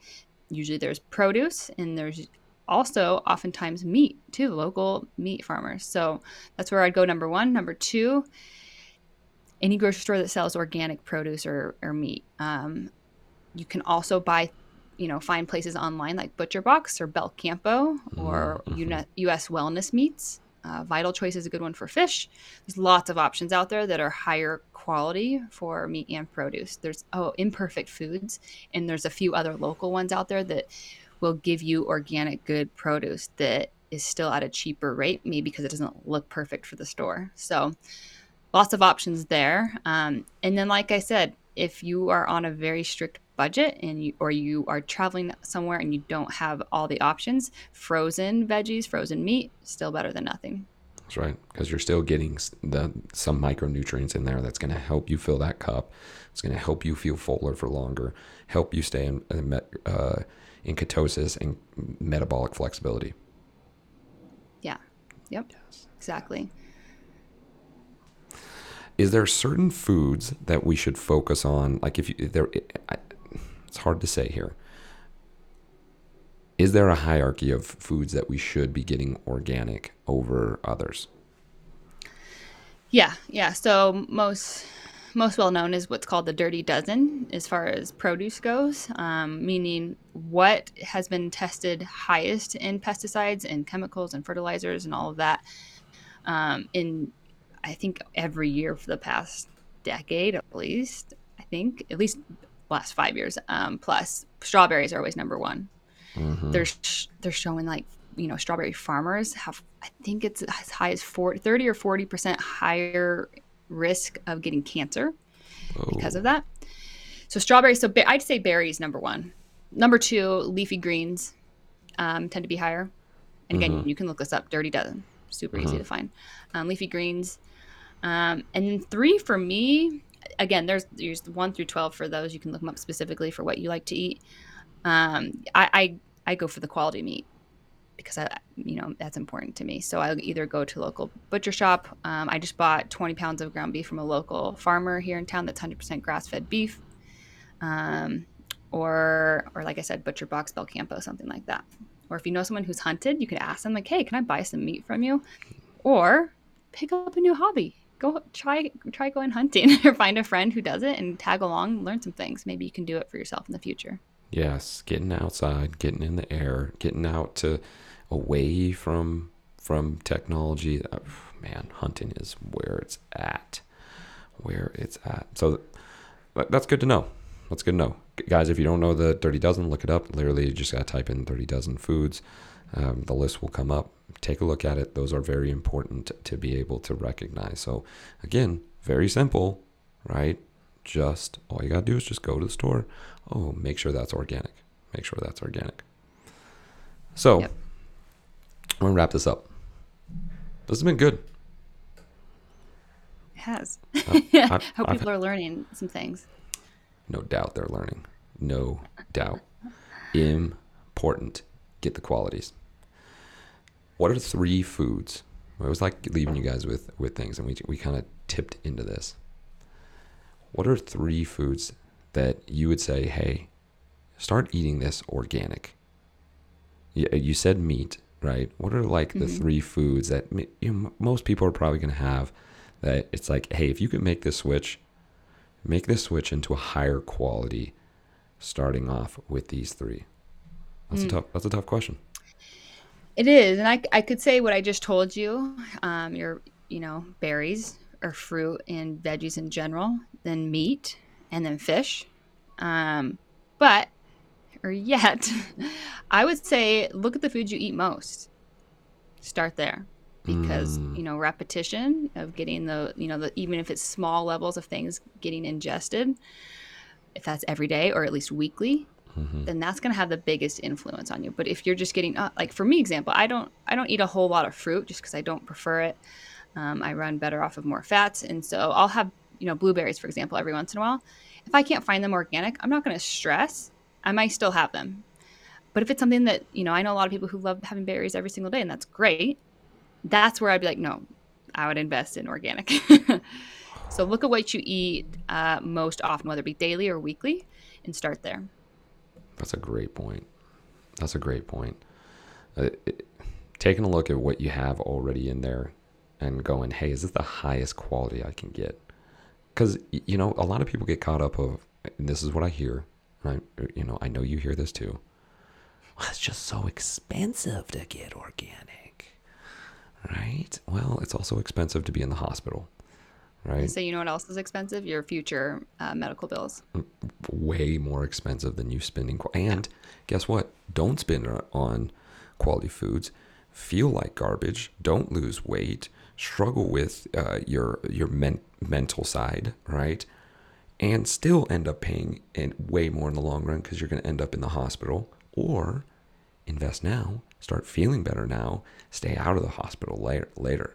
Usually there's produce and there's also oftentimes meat too, local meat farmers. So that's where I'd go number one. Number two, any grocery store that sells organic produce or, or meat. Um, you can also buy you know find places online like butcher box or belcampo or mm-hmm. us wellness meats uh, Vital Choice is a good one for fish. There's lots of options out there that are higher quality for meat and produce. There's oh imperfect foods, and there's a few other local ones out there that will give you organic good produce that is still at a cheaper rate, maybe because it doesn't look perfect for the store. So lots of options there. Um, and then, like I said, if you are on a very strict budget and you or you are traveling somewhere and you don't have all the options, frozen veggies, frozen meat, still better than nothing. That's right, because you're still getting the some micronutrients in there that's going to help you fill that cup. It's going to help you feel fuller for longer, help you stay in uh, in ketosis and metabolic flexibility. Yeah. Yep. Yes. Exactly is there certain foods that we should focus on like if you there it's hard to say here is there a hierarchy of foods that we should be getting organic over others yeah yeah so most most well known is what's called the dirty dozen as far as produce goes um, meaning what has been tested highest in pesticides and chemicals and fertilizers and all of that um, in I think every year for the past decade at least. I think at least last five years um, plus. Strawberries are always number one. Mm-hmm. They're they're showing like you know strawberry farmers have I think it's as high as 40, 30 or forty percent higher risk of getting cancer Whoa. because of that. So strawberries. So I'd say berries number one. Number two, leafy greens um, tend to be higher. And again, mm-hmm. you can look this up. Dirty Dozen, super mm-hmm. easy to find. Um, leafy greens, um, and then three for me. Again, there's there's one through twelve for those. You can look them up specifically for what you like to eat. Um, I, I I go for the quality meat because I, you know, that's important to me. So I'll either go to local butcher shop. Um, I just bought 20 pounds of ground beef from a local farmer here in town that's 100% grass-fed beef, um, or or like I said, butcher box Belcampo, something like that. Or if you know someone who's hunted, you could ask them like, "Hey, can I buy some meat from you?" Or pick up a new hobby. Go try try going hunting or find a friend who does it and tag along, learn some things. Maybe you can do it for yourself in the future. Yes, getting outside, getting in the air, getting out to away from from technology. Uh, man, hunting is where it's at. Where it's at. So that's good to know. That's good to know. Guys, if you don't know the dirty dozen, look it up. Literally, you just got to type in dirty dozen foods. Um, the list will come up. Take a look at it. Those are very important to be able to recognize. So, again, very simple, right? Just all you got to do is just go to the store. Oh, make sure that's organic. Make sure that's organic. So, yep. I'm going to wrap this up. This has been good. It has. I, Hope people are learning some things. No doubt they're learning. No doubt. Important. Get the qualities. What are three foods? I was like leaving you guys with, with things, and we, we kind of tipped into this. What are three foods that you would say, hey, start eating this organic? You, you said meat, right? What are like mm-hmm. the three foods that you know, most people are probably going to have that it's like, hey, if you can make this switch, make this switch into a higher quality starting off with these three? That's mm. a tough that's a tough question. It is, and I, I could say what I just told you. Um, your you know berries or fruit and veggies in general, then meat, and then fish. Um, but or yet, I would say look at the foods you eat most. Start there because mm. you know repetition of getting the you know the even if it's small levels of things getting ingested if that's every day or at least weekly mm-hmm. then that's going to have the biggest influence on you but if you're just getting uh, like for me example i don't i don't eat a whole lot of fruit just because i don't prefer it um, i run better off of more fats and so i'll have you know blueberries for example every once in a while if i can't find them organic i'm not going to stress i might still have them but if it's something that you know i know a lot of people who love having berries every single day and that's great that's where I'd be like, no, I would invest in organic. so look at what you eat uh, most often, whether it be daily or weekly, and start there. That's a great point. That's a great point. Uh, it, taking a look at what you have already in there and going, hey, is this the highest quality I can get? Because you know, a lot of people get caught up of, this is what I hear. I, you know, I know you hear this too. Well, it's just so expensive to get organic right? Well, it's also expensive to be in the hospital, right? So you know what else is expensive? Your future uh, medical bills. Mm, way more expensive than you spending. And guess what? Don't spend on quality foods. Feel like garbage. Don't lose weight. Struggle with uh, your your men- mental side, right? And still end up paying in way more in the long run because you're going to end up in the hospital or invest now start feeling better now, stay out of the hospital later. later.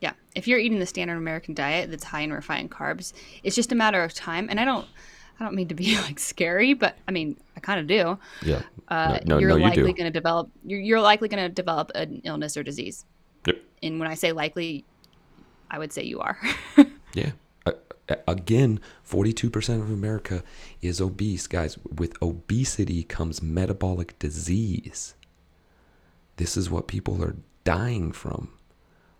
Yeah, if you're eating the standard American diet that's high in refined carbs, it's just a matter of time. And I don't, I don't mean to be like scary, but I mean I kind of do. Yeah. Uh, no, no, you're no, likely you going to develop. You're, you're likely going to develop an illness or disease. Yep. And when I say likely, I would say you are. yeah again, 42% of America is obese. Guys, with obesity comes metabolic disease. This is what people are dying from.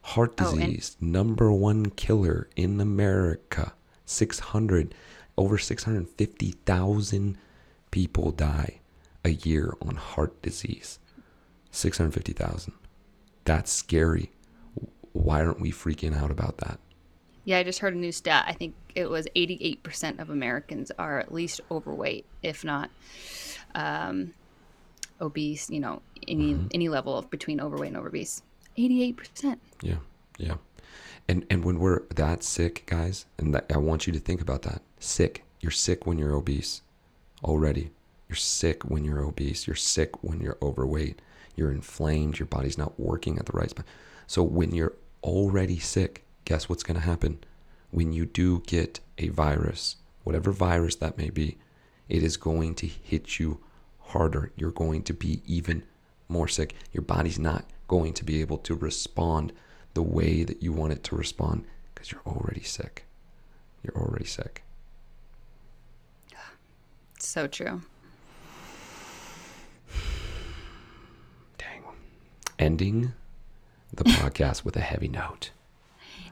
Heart disease, oh, number one killer in America. 600, over 650,000 people die a year on heart disease. 650,000. That's scary. Why aren't we freaking out about that? Yeah, I just heard a new stat. I think it was 88% of Americans are at least overweight, if not um, obese, you know, any any level of between overweight and obese. 88%. Yeah, yeah. And and when we're that sick, guys, and that, I want you to think about that. Sick. You're sick when you're obese already. You're sick when you're obese. You're sick when you're overweight. You're inflamed. Your body's not working at the right spot. So when you're already sick, guess what's going to happen? When you do get a virus, whatever virus that may be, it is going to hit you harder. You're going to be even more sick. Your body's not going to be able to respond the way that you want it to respond because you're already sick. You're already sick. So true. Dang. Ending the podcast with a heavy note.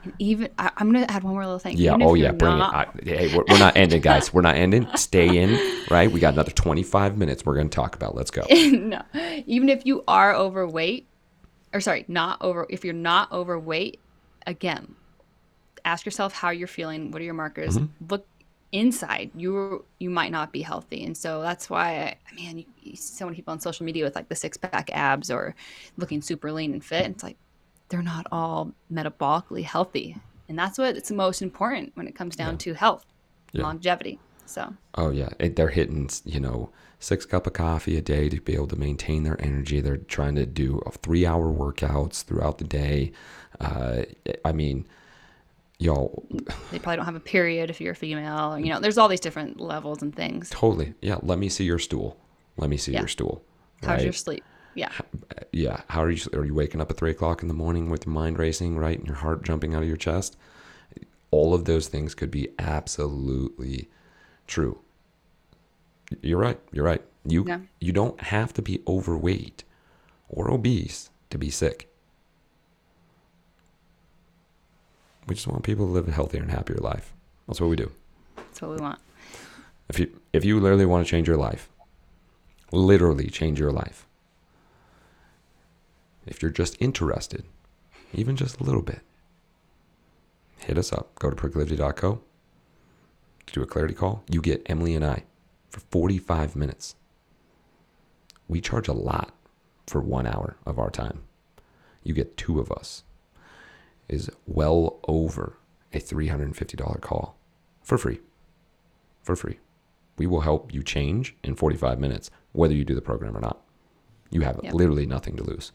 And even I, I'm going to add one more little thing. Yeah. Even Oh, yeah. Bring not- it. I, hey, we're, we're not ending, guys. We're not ending. Stay in, right? We got another 25 minutes we're going to talk about. Let's go. no, even if you are overweight, or sorry, not over. If you're not overweight, again, ask yourself how you're feeling. What are your markers? Mm-hmm. Look inside. You you might not be healthy, and so that's why, I mean, you, you see so many people on social media with like the six pack abs or looking super lean and fit. And it's like they're not all metabolically healthy, and that's what it's most important when it comes down to health, Yeah. longevity. So Oh yeah, it, they're hitting you know six cup of coffee a day to be able to maintain their energy. They're trying to do three hour workouts throughout the day. Uh, I mean, y'all, they probably don't have a period if you're a female. You know, there's all these different levels and things. totally. Yeah, let me see your stool. Let me see Yeah. your stool. How's your sleep? Yeah. yeah how are you are you waking up at three o'clock in the morning with your mind racing right and your heart jumping out of your chest all of those things could be absolutely true. You're right you're right. You Yeah. you don't have to be overweight or obese to be sick. We just want people to live a healthier and happier life. That's what we do. That's what we want. if you if you literally want to change your life literally change your life if you're just interested even just a little bit hit us up. Go to proclivity.co do a clarity call you get emily and i for 45 minutes we charge a lot for one hour of our time you get two of us is well over a $350 call for free for free we will help you change in 45 minutes, whether you do the program or not. You have Yep. literally nothing to lose.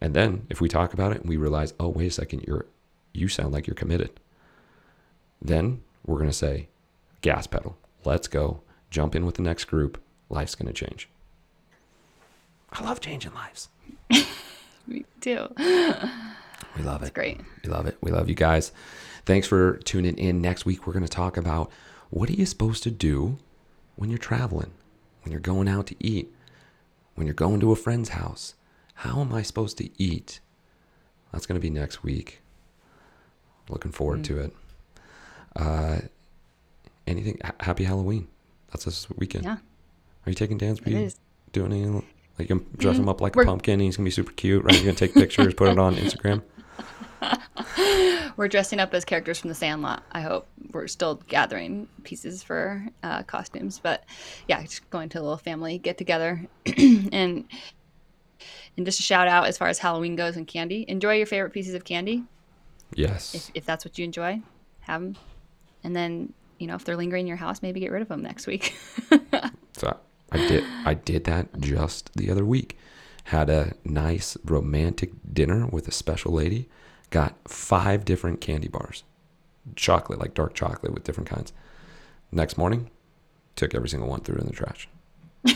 And then if we talk about it and we realize, oh, wait a second, you're you sound like you're committed. Then we're gonna say, gas pedal, let's go, jump in with the next group, life's gonna change. I love changing lives. Me too. We love it. It's great. We love it. We love you guys. Thanks for tuning in. Next week, we're going to talk about what are you supposed to do when you're traveling, when you're going out to eat, when you're going to a friend's house. How am I supposed to eat? That's going to be next week. Looking forward mm. to it. Uh, anything? ha- Happy Halloween. That's this weekend. Yeah. Are you taking Dan's It Be is. doing any? Like, you dress him up like a We're- pumpkin. And he's gonna be super cute, right? You're gonna take pictures, put it on Instagram. We're dressing up as characters from the Sandlot. I hope we're still gathering pieces for uh, costumes, but yeah, just going to a little family get together, and and just a shout out as far as Halloween goes and candy. Enjoy your favorite pieces of candy Yes. if, if that's what you enjoy. Have them, and then you know if they're lingering in your house, maybe get rid of them next week. So I did I did that just the other week. Had a nice romantic dinner with a special lady. Got five different candy bars. Chocolate, like dark chocolate with different kinds. Next morning, took every single one, threw it in the trash.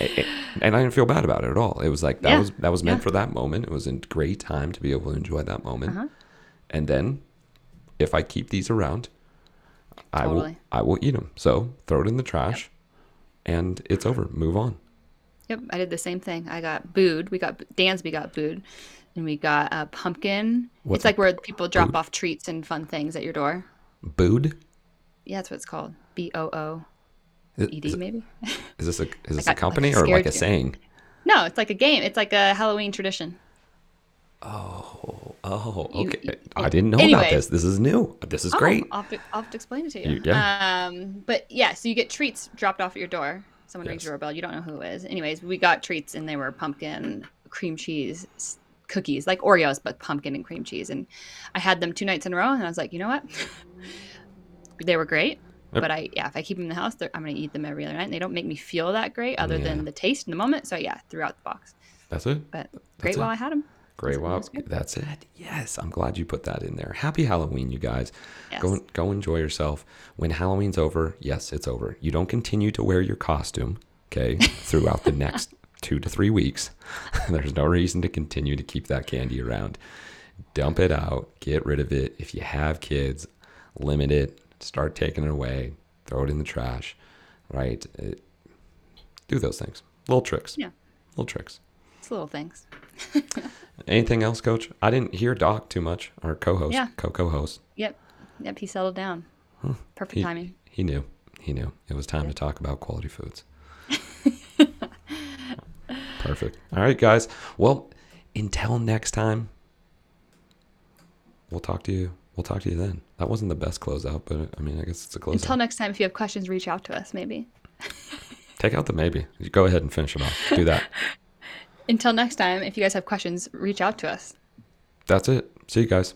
A- a- and I didn't feel bad about it at all. It was like that Yeah. was that was meant Yeah. for that moment. It was a great time to be able to enjoy that moment. Uh-huh. And then, if I keep these around, I will I will eat them. So throw it in the trash, and it's over. Move on. Yep, I did the same thing. I got booed. We got Dansby got booed, and we got a pumpkin. What's it's like where people drop booed? off treats and fun things at your door. Booed. Yeah, that's what it's called. B O O E D, maybe. is this a is this got, a like, company or like a you. saying? no, it's like a game. It's like a Halloween tradition. Oh, oh, okay. you- I didn't know about this. This is new. This is Oh, great. I'll have, to, I'll have to explain it to you. You- yeah. Um, but yeah, so you get treats dropped off at your door. Someone rings your doorbell. You don't know who it is. Anyways, we got treats and they were pumpkin cream cheese cookies, like Oreos, but pumpkin and cream cheese. And I had them two nights in a row, and I was like, you know what? they were great. Yep. But I, yeah, if I keep them in the house, I'm gonna eat them every other night. And they don't make me feel that great, other Yeah. than the taste in the moment. So yeah, threw out the box. That's it. But great while I had them. Great. That's- Wow. that's. It. Yes. I'm glad you put that in there. Happy Halloween, you guys. Yes. Go go enjoy yourself. When Halloween's over, yes, it's over. You don't continue to wear your costume, okay, throughout the next two to three weeks. There's no reason to continue to keep that candy around. Dump it out. Get rid of it. If you have kids, limit it. Start taking it away. Throw it in the trash. Right. It- do those things. Little tricks. Yeah. Little tricks. It's little things. Anything else, Coach? I didn't hear Doc too much. Our co-host, Yeah. co-co-host. Yep. Yep. He settled down. Perfect He, timing. he knew. He knew. It was time to talk about quality foods. Perfect. All right, guys. Well, until next time, we'll talk to you. We'll talk to you then. That wasn't the best closeout, but I mean, I guess it's a closeout. Until next time, if you have questions, reach out to us. Maybe. Take out the maybe. You Go ahead and finish it off. Do that. Until next time, if you guys have questions, reach out to us. That's it. See you guys.